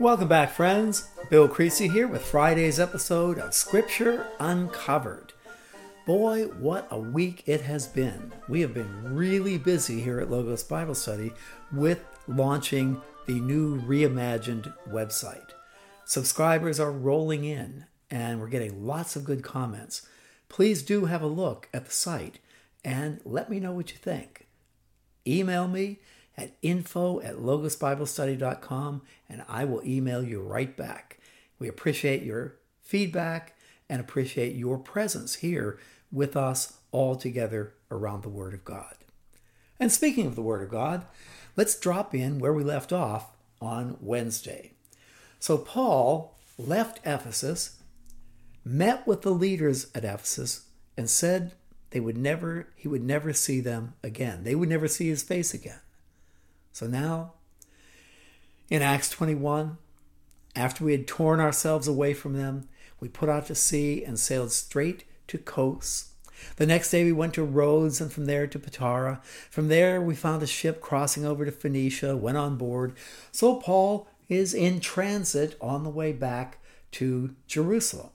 Welcome back, friends. Bill Creasy here with Friday's episode of Scripture Uncovered. Boy, what a week it has been. We have been really busy here at Logos Bible Study with launching the new reimagined website. Subscribers are rolling in and we're getting lots of good comments. Please do have a look at the site and let me know what you think. Email me at info at logosbiblestudy.com and I will email you right back. We appreciate your feedback and appreciate your presence here with us all together around the Word of God. And speaking of the Word of God, let's drop in where we left off on Wednesday. So, Paul left Ephesus, met with the leaders at Ephesus, and said they would never, he would never see them again. They would never see his face again. So now, in Acts 21, after we had torn ourselves away from them, we put out to sea and sailed straight to Kos. The next day we went to Rhodes and from there to Patara. From there we found a ship crossing over to Phoenicia, went on board. So Paul is in transit on the way back to Jerusalem.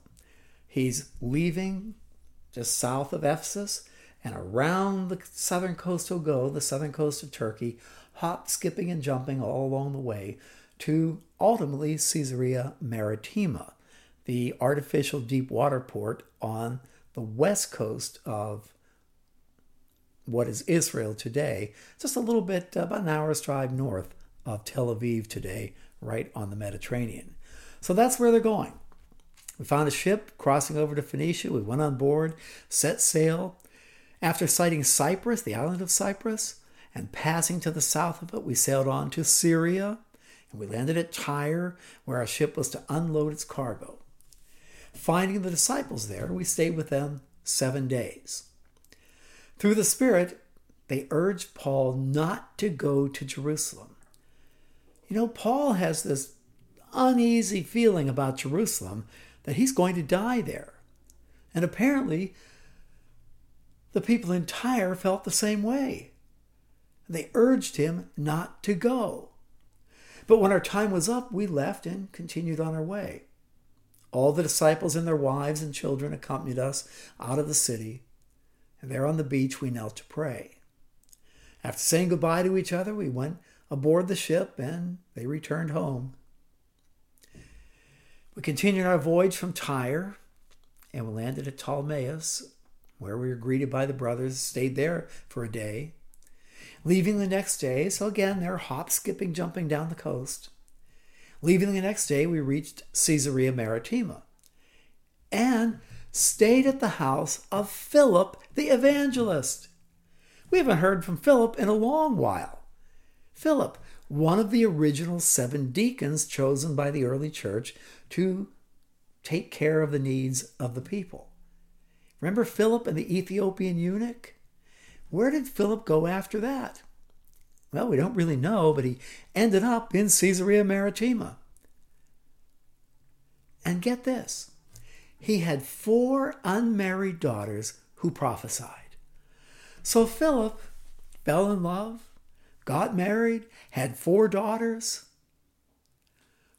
He's leaving just south of Ephesus and around the southern coast he'll go, the southern coast of Turkey, hop, skipping, and jumping all along the way to ultimately Caesarea Maritima, the artificial deep water port on the west coast of what is Israel today, just a little bit, uh, about an hour's drive north of Tel Aviv today, right on the Mediterranean. So that's where they're going. We found a ship crossing over to Phoenicia. We went on board, set sail. After sighting Cyprus, the island of Cyprus, and passing to the south of it, we sailed on to Syria and we landed at Tyre, where our ship was to unload its cargo. Finding the disciples there, we stayed with them seven days. Through the Spirit, they urged Paul not to go to Jerusalem. You know, Paul has this uneasy feeling about Jerusalem that he's going to die there. And apparently, the people in Tyre felt the same way. They urged him not to go. But when our time was up, we left and continued on our way. All the disciples and their wives and children accompanied us out of the city, and there on the beach we knelt to pray. After saying goodbye to each other, we went aboard the ship and they returned home. We continued our voyage from Tyre and we landed at Ptolemais, where we were greeted by the brothers, stayed there for a day leaving the next day. So again, they're hop, skipping, jumping down the coast. Leaving the next day, we reached Caesarea Maritima and stayed at the house of Philip the evangelist. We haven't heard from Philip in a long while. Philip, one of the original seven deacons chosen by the early church to take care of the needs of the people. Remember Philip and the Ethiopian eunuch? Where did Philip go after that? Well, we don't really know, but he ended up in Caesarea Maritima. And get this he had four unmarried daughters who prophesied. So Philip fell in love, got married, had four daughters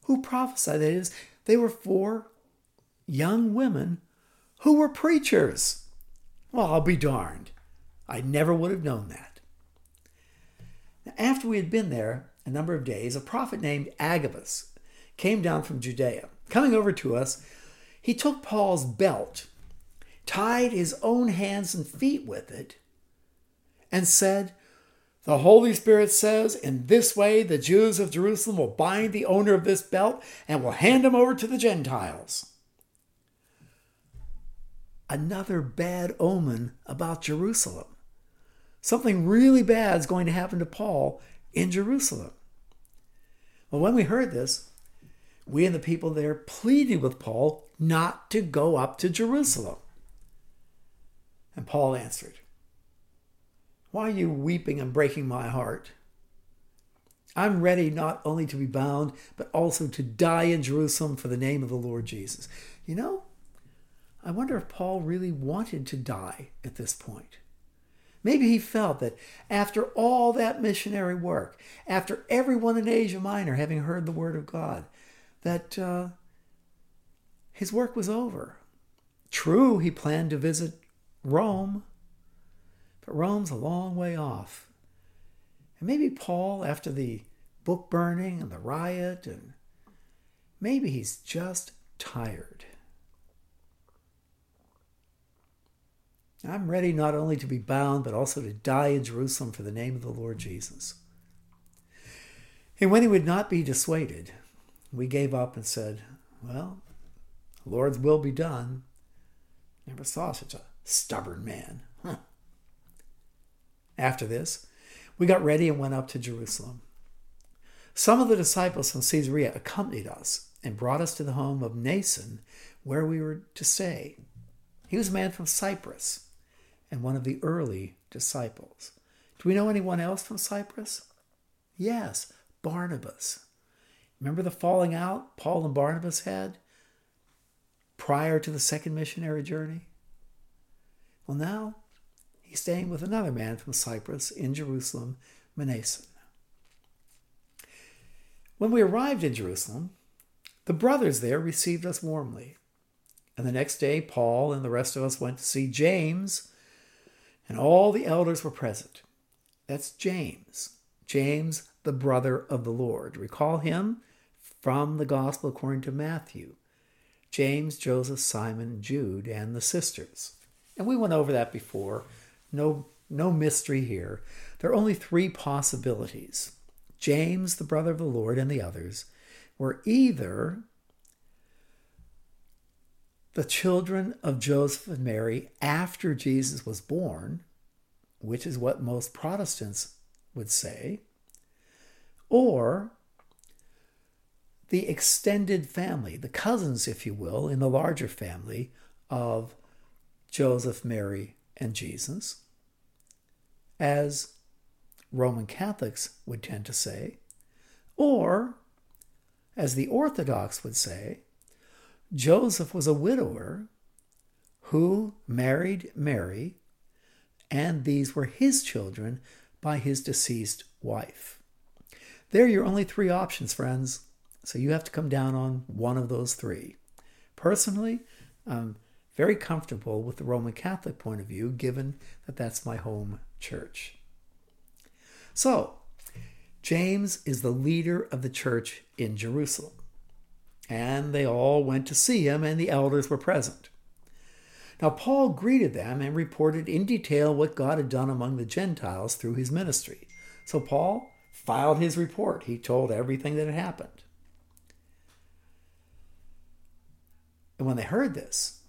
who prophesied. That is, they were four young women who were preachers. Well, I'll be darned. I never would have known that. Now, after we had been there a number of days, a prophet named Agabus came down from Judea. Coming over to us, he took Paul's belt, tied his own hands and feet with it, and said, The Holy Spirit says, In this way the Jews of Jerusalem will bind the owner of this belt and will hand him over to the Gentiles another bad omen about Jerusalem. Something really bad is going to happen to Paul in Jerusalem. Well, when we heard this, we and the people there pleaded with Paul not to go up to Jerusalem. And Paul answered, Why are you weeping and breaking my heart? I'm ready not only to be bound, but also to die in Jerusalem for the name of the Lord Jesus. You know, I wonder if Paul really wanted to die at this point. Maybe he felt that after all that missionary work, after everyone in Asia Minor having heard the word of God, that uh, his work was over. True, he planned to visit Rome, but Rome's a long way off. And maybe Paul, after the book burning and the riot, and maybe he's just tired. I'm ready not only to be bound, but also to die in Jerusalem for the name of the Lord Jesus. And when he would not be dissuaded, we gave up and said, Well, the Lord's will be done. Never saw such a stubborn man. Huh. After this, we got ready and went up to Jerusalem. Some of the disciples from Caesarea accompanied us and brought us to the home of Mnason, where we were to stay. He was a man from Cyprus and one of the early disciples. Do we know anyone else from Cyprus? Yes, Barnabas. Remember the falling out Paul and Barnabas had prior to the second missionary journey? Well, now he's staying with another man from Cyprus in Jerusalem, Mnason. When we arrived in Jerusalem, the brothers there received us warmly. And the next day, Paul and the rest of us went to see James, and all the elders were present. That's James. James, the brother of the Lord. Recall him from the Gospel according to Matthew. James, Joseph, Simon, Jude, and the sisters. And we went over that before. No, no mystery here. There are only three possibilities. James, the brother of the Lord, and the others were either the children of Joseph and Mary after Jesus was born, which is what most Protestants would say, or the extended family, the cousins, if you will, in the larger family of Joseph, Mary, and Jesus, as Roman Catholics would tend to say, or, as the Orthodox would say, Joseph was a widower who married Mary, and these were his children by his deceased wife. There are your only three options, friends. So you have to come down on one of those three. Personally, I'm very comfortable with the Roman Catholic point of view, given that that's my home church. So, James is the leader of the church in Jerusalem. And they all went to see him, and the elders were present. Now, Paul greeted them and reported in detail what God had done among the Gentiles through his ministry. So, Paul filed his report. He told everything that had happened. And when they heard this,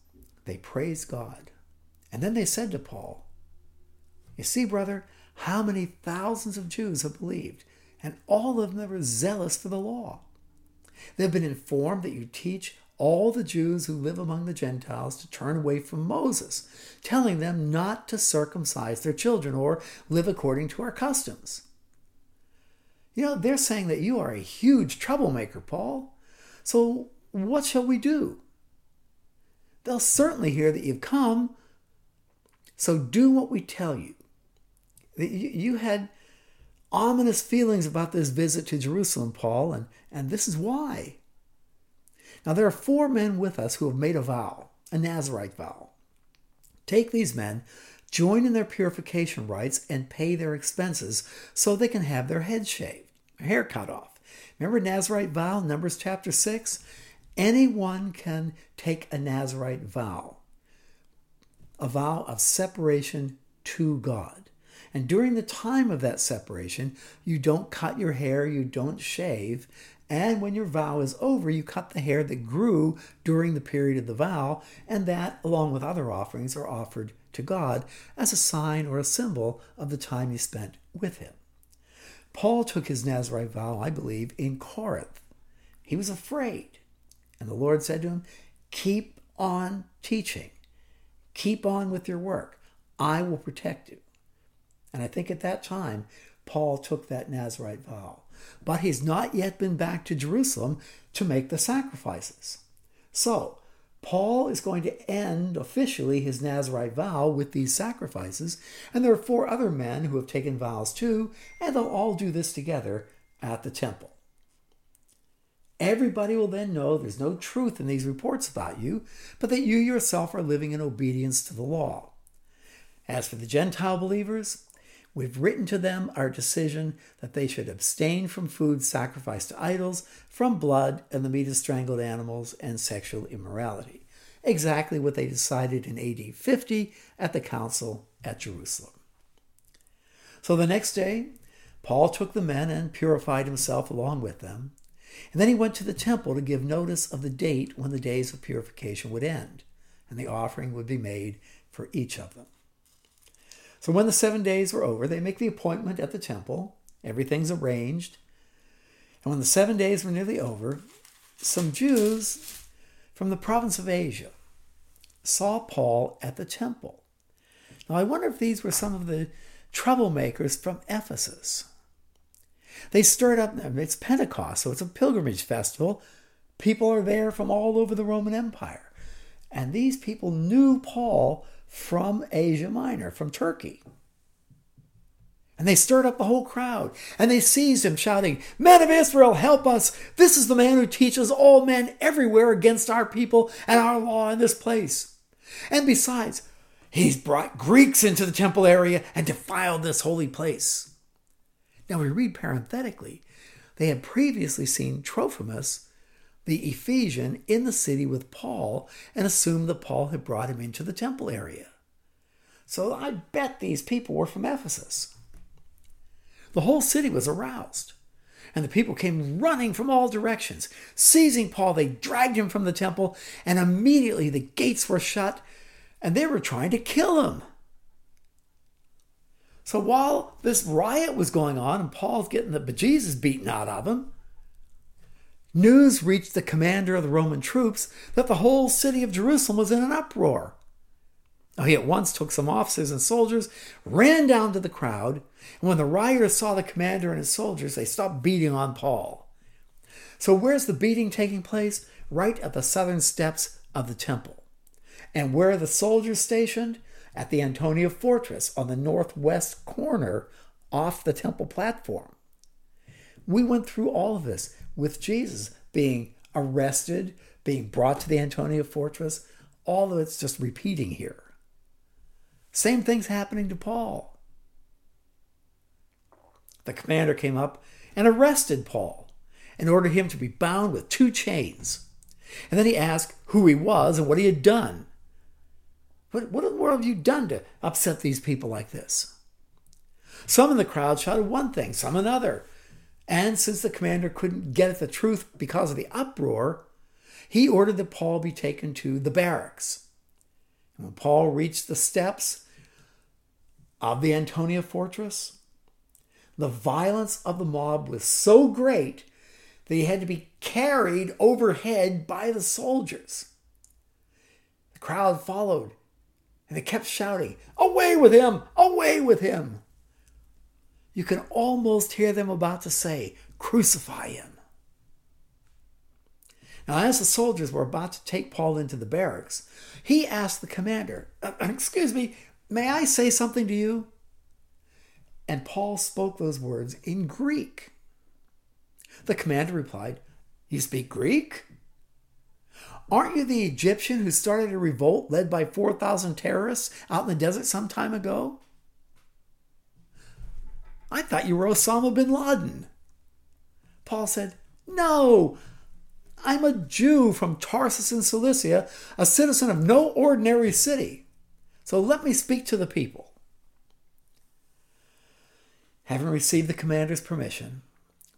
they praised God. And then they said to Paul, You see, brother, how many thousands of Jews have believed, and all of them are zealous for the law. They've been informed that you teach all the Jews who live among the Gentiles to turn away from Moses, telling them not to circumcise their children or live according to our customs. You know, they're saying that you are a huge troublemaker, Paul. So what shall we do? They'll certainly hear that you've come, so do what we tell you. You had ominous feelings about this visit to Jerusalem, Paul, and, and this is why. Now, there are four men with us who have made a vow, a Nazarite vow. Take these men, join in their purification rites, and pay their expenses so they can have their head shaved, hair cut off. Remember Nazarite vow, Numbers chapter 6? Anyone can take a Nazarite vow, a vow of separation to God. And during the time of that separation, you don't cut your hair, you don't shave. And when your vow is over, you cut the hair that grew during the period of the vow, and that, along with other offerings, are offered to God as a sign or a symbol of the time you spent with Him. Paul took his Nazarite vow, I believe, in Corinth. He was afraid. And the Lord said to him, Keep on teaching, keep on with your work. I will protect you. And I think at that time, Paul took that Nazarite vow. But he's not yet been back to Jerusalem to make the sacrifices. So, Paul is going to end officially his Nazarite vow with these sacrifices, and there are four other men who have taken vows too, and they'll all do this together at the temple. Everybody will then know there's no truth in these reports about you, but that you yourself are living in obedience to the law. As for the Gentile believers, we've written to them our decision that they should abstain from food sacrificed to idols, from blood and the meat of strangled animals, and sexual immorality. Exactly what they decided in AD 50 at the council at Jerusalem. So the next day, Paul took the men and purified himself along with them. And then he went to the temple to give notice of the date when the days of purification would end, and the offering would be made for each of them. So when the seven days were over, they make the appointment at the temple. Everything's arranged. And when the seven days were nearly over, some Jews from the province of Asia saw Paul at the temple. Now, I wonder if these were some of the troublemakers from Ephesus. They stirred up, it's Pentecost, so it's a pilgrimage festival. People are there from all over the Roman Empire. And these people knew Paul from Asia Minor, from Turkey. And they stirred up the whole crowd, and they seized him, shouting, Men of Israel, help us! This is the man who teaches all men everywhere against our people and our law in this place. And besides, he's brought Greeks into the temple area and defiled this holy place. Now we read parenthetically, they had previously seen Trophimus, the Ephesian, in the city with Paul and assumed that Paul had brought him into the temple area. So I bet these people were from Ephesus. The whole city was aroused, and the people came running from all directions. Seizing Paul, they dragged him from the temple, and immediately the gates were shut, and they were trying to kill him. So while this riot was going on and Paul's getting the bejesus beaten out of him, news reached the commander of the Roman troops that the whole city of Jerusalem was in an uproar. He at once took some officers and soldiers, ran down to the crowd, and when the rioters saw the commander and his soldiers, they stopped beating on Paul. So, where's the beating taking place? Right at the southern steps of the temple. And where are the soldiers stationed? at the Antonia Fortress on the northwest corner off the temple platform. We went through all of this with Jesus being arrested, being brought to the Antonia Fortress. All of it's just repeating here. Same thing's happening to Paul. The commander came up and arrested Paul and ordered him to be bound with two chains. And then he asked who he was and what he had done. What, what in the world have you done to upset these people like this? Some in the crowd shouted one thing, some another. And since the commander couldn't get at the truth because of the uproar, he ordered that Paul be taken to the barracks. And when Paul reached the steps of the Antonia fortress, the violence of the mob was so great that he had to be carried overhead by the soldiers. The crowd followed and they kept shouting, Away with him! Away with him! You can almost hear them about to say, Crucify him. Now, as the soldiers were about to take Paul into the barracks, he asked the commander, Excuse me, may I say something to you? And Paul spoke those words in Greek. The commander replied, You speak Greek? Aren't you the Egyptian who started a revolt led by 4,000 terrorists out in the desert some time ago? I thought you were Osama bin Laden. Paul said, No, I'm a Jew from Tarsus in Cilicia, a citizen of no ordinary city. So let me speak to the people. Having received the commander's permission,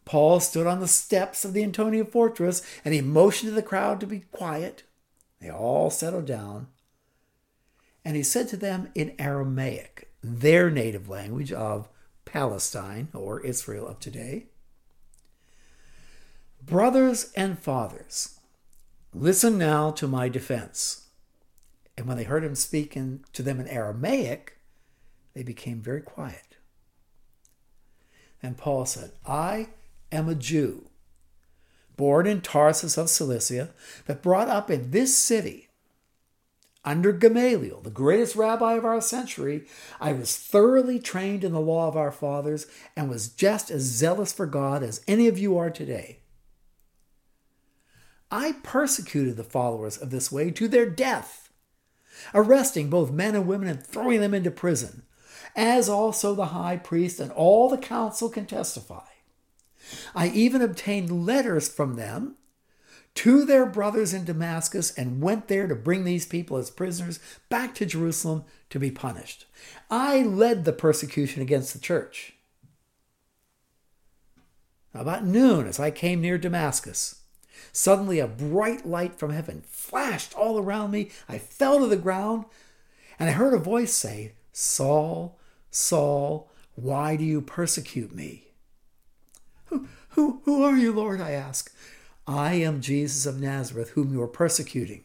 Paul stood on the steps of the Antonia fortress and he motioned to the crowd to be quiet. They all settled down. And he said to them in Aramaic, their native language of Palestine or Israel of today Brothers and fathers, listen now to my defense. And when they heard him speak in, to them in Aramaic, they became very quiet. And Paul said, I am a Jew, born in Tarsus of Cilicia, but brought up in this city. Under Gamaliel, the greatest rabbi of our century, I was thoroughly trained in the law of our fathers and was just as zealous for God as any of you are today. I persecuted the followers of this way to their death, arresting both men and women and throwing them into prison, as also the high priest and all the council can testify. I even obtained letters from them to their brothers in Damascus and went there to bring these people as prisoners back to Jerusalem to be punished. I led the persecution against the church. About noon, as I came near Damascus, suddenly a bright light from heaven flashed all around me. I fell to the ground, and I heard a voice say, Saul, Saul, why do you persecute me? Who, who, who are you, Lord? I asked. I am Jesus of Nazareth, whom you are persecuting.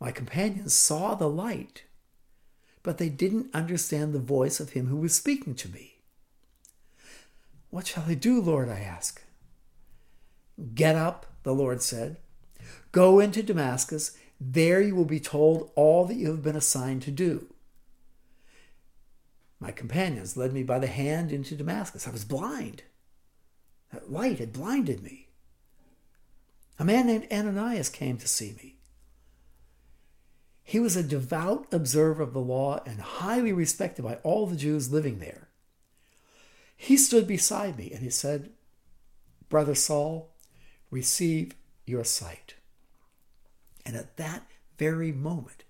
My companions saw the light, but they didn't understand the voice of him who was speaking to me. What shall I do, Lord? I asked. Get up, the Lord said. Go into Damascus. There you will be told all that you have been assigned to do. My companions led me by the hand into Damascus. I was blind. Light had blinded me. A man named Ananias came to see me. He was a devout observer of the law and highly respected by all the Jews living there. He stood beside me and he said, Brother Saul, receive your sight. And at that very moment,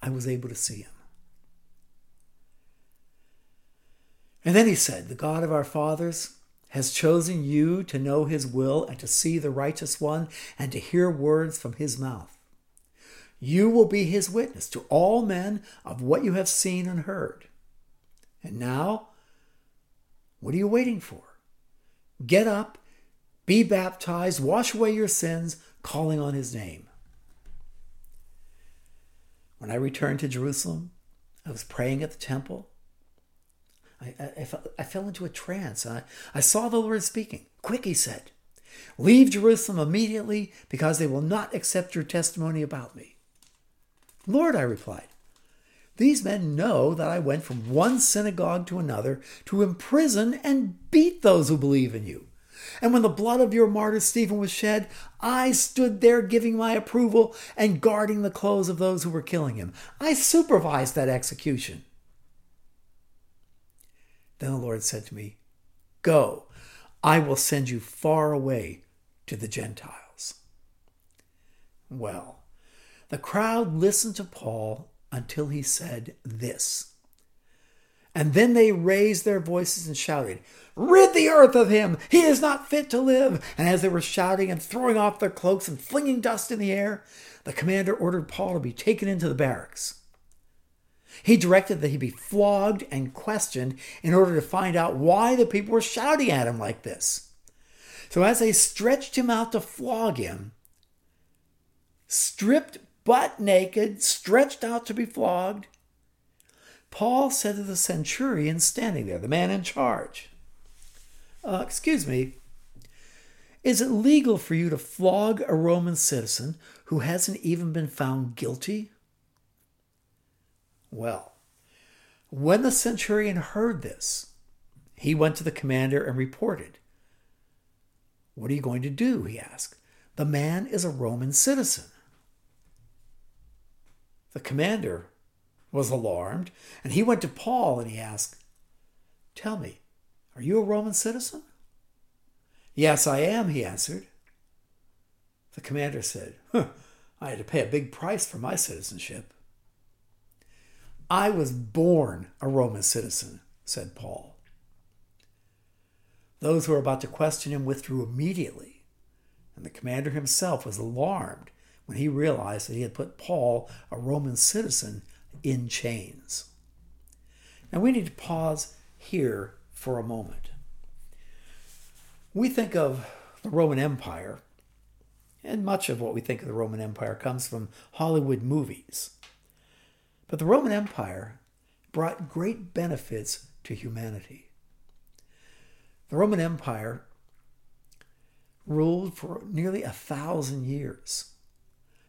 I was able to see him. And then he said, The God of our fathers, has chosen you to know his will and to see the righteous one and to hear words from his mouth. You will be his witness to all men of what you have seen and heard. And now, what are you waiting for? Get up, be baptized, wash away your sins, calling on his name. When I returned to Jerusalem, I was praying at the temple I, I, I, fell, into a trance. I, I saw the Lord speaking. Quick, he said, leave Jerusalem immediately because they will not accept your testimony about me. Lord, I replied, these men know that I went from one synagogue to another to imprison and beat those who believe in you. And when the blood of your martyr Stephen was shed, I stood there giving my approval and guarding the clothes of those who were killing him. I supervised that execution. Then the Lord said to me, Go, I will send you far away to the Gentiles. Well, the crowd listened to Paul until he said this. And then they raised their voices and shouted, Rid the earth of him! He is not fit to live! And as they were shouting and throwing off their cloaks and flinging dust in the air, the commander ordered Paul to be taken into the barracks. He directed that he be flogged and questioned in order to find out why the people were shouting at him like this. So, as they stretched him out to flog him, stripped butt naked, stretched out to be flogged, Paul said to the centurion standing there, the man in charge, uh, Excuse me, is it legal for you to flog a Roman citizen who hasn't even been found guilty? Well, when the centurion heard this, he went to the commander and reported. What are you going to do? he asked. The man is a Roman citizen. The commander was alarmed, and he went to Paul and he asked, Tell me, are you a Roman citizen? Yes, I am, he answered. The commander said, huh, I had to pay a big price for my citizenship. I was born a Roman citizen, said Paul. Those who were about to question him withdrew immediately, and the commander himself was alarmed when he realized that he had put Paul, a Roman citizen, in chains. Now we need to pause here for a moment. We think of the Roman Empire, and much of what we think of the Roman Empire comes from Hollywood movies. But the Roman Empire brought great benefits to humanity. The Roman Empire ruled for nearly a thousand years.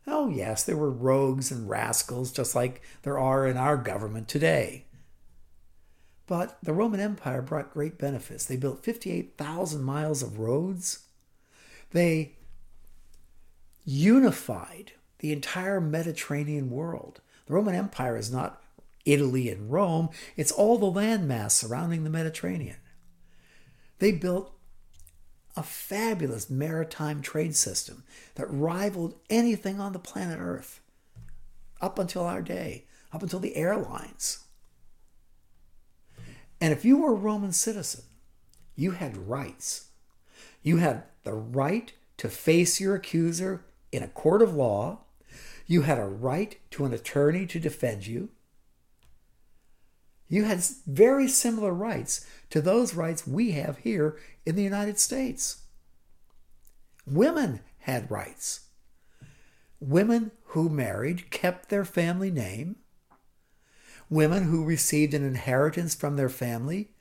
Oh, yes, there were rogues and rascals just like there are in our government today. But the Roman Empire brought great benefits. They built 58,000 miles of roads. They unified the entire Mediterranean world. The Roman Empire is not Italy and Rome, it's all the landmass surrounding the Mediterranean. They built a fabulous maritime trade system that rivaled anything on the planet Earth up until our day, up until the airlines. And if you were a Roman citizen, you had rights. You had the right to face your accuser in a court of law. You had a right to an attorney to defend you. You had very similar rights to those rights we have here in the United States. Women had rights. Women who married kept their family name. Women who received an inheritance from their family,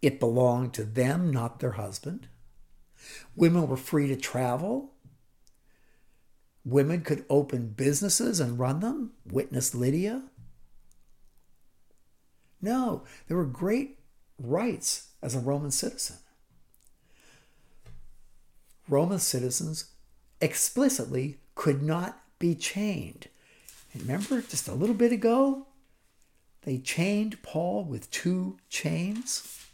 it belonged to them, not their husband. Women were free to travel. Women could open businesses and run them. Witness Lydia. No, there were great rights as a Roman citizen. Roman citizens explicitly could not be chained. Remember just a little bit ago? They chained Paul with two chains.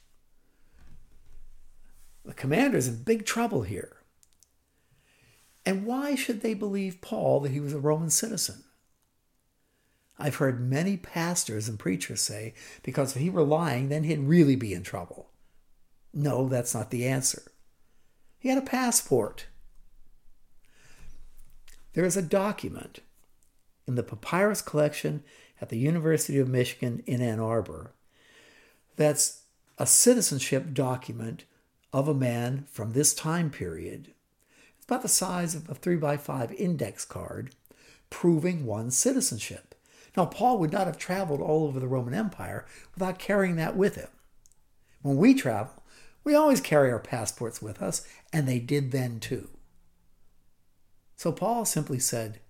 The commander's in big trouble here. And why should they believe Paul that he was a Roman citizen? I've heard many pastors and preachers say because if he were lying, then he'd really be in trouble. No, that's not the answer. He had a passport. There is a document in the papyrus collection at the University of Michigan in Ann Arbor that's a citizenship document of a man from this time period. About the size of a 3 by 5 index card proving one's citizenship. Now, Paul would not have traveled all over the Roman Empire without carrying that with him. When we travel, we always carry our passports with us, and they did then too. So Paul simply said,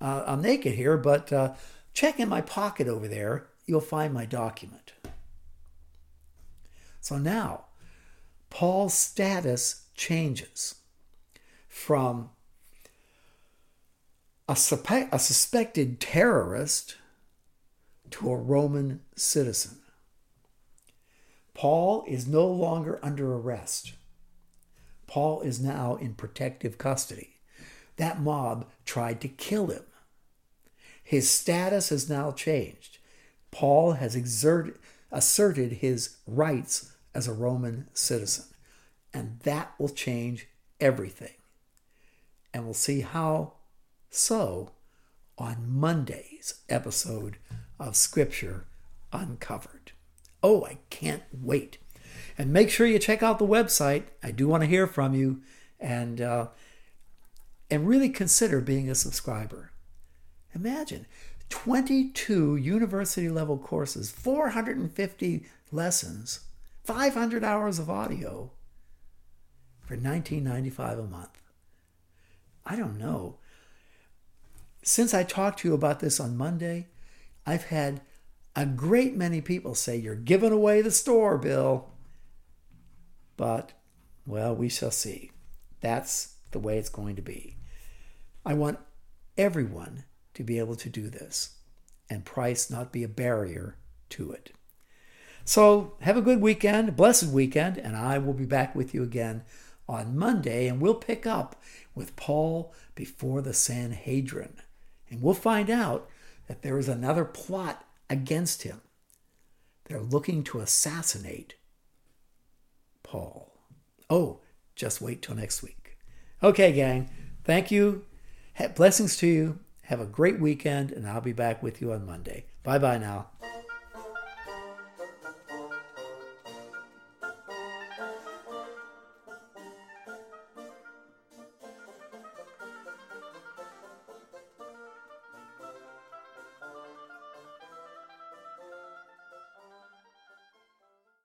uh, I'm naked here, but uh, check in my pocket over there. You'll find my document. So now, Paul's status changes from a, a suspected terrorist to a Roman citizen. Paul is no longer under arrest. Paul is now in protective custody. That mob tried to kill him. His status has now changed. Paul has exerted, asserted his rights as a Roman citizen. And that will change everything. And we'll see how so on Monday's episode of Scripture Uncovered. Oh, I can't wait. And make sure you check out the website. I do want to hear from you and uh, and really consider being a subscriber. Imagine 22 university level courses, 450 lessons, 500 hours of audio for 19.95 a month. I don't know. Since I talked to you about this on Monday, I've had a great many people say, You're giving away the store, Bill. But, well, we shall see. That's the way it's going to be. I want everyone to be able to do this and price not be a barrier to it. So, have a good weekend, blessed weekend, and I will be back with you again on Monday, and we'll pick up with Paul before the Sanhedrin. And we'll find out that there is another plot against him. They're looking to assassinate Paul. Oh, just wait till next week. Okay, gang. Thank you. Blessings to you. Have a great weekend, and I'll be back with you on Monday. Bye bye now.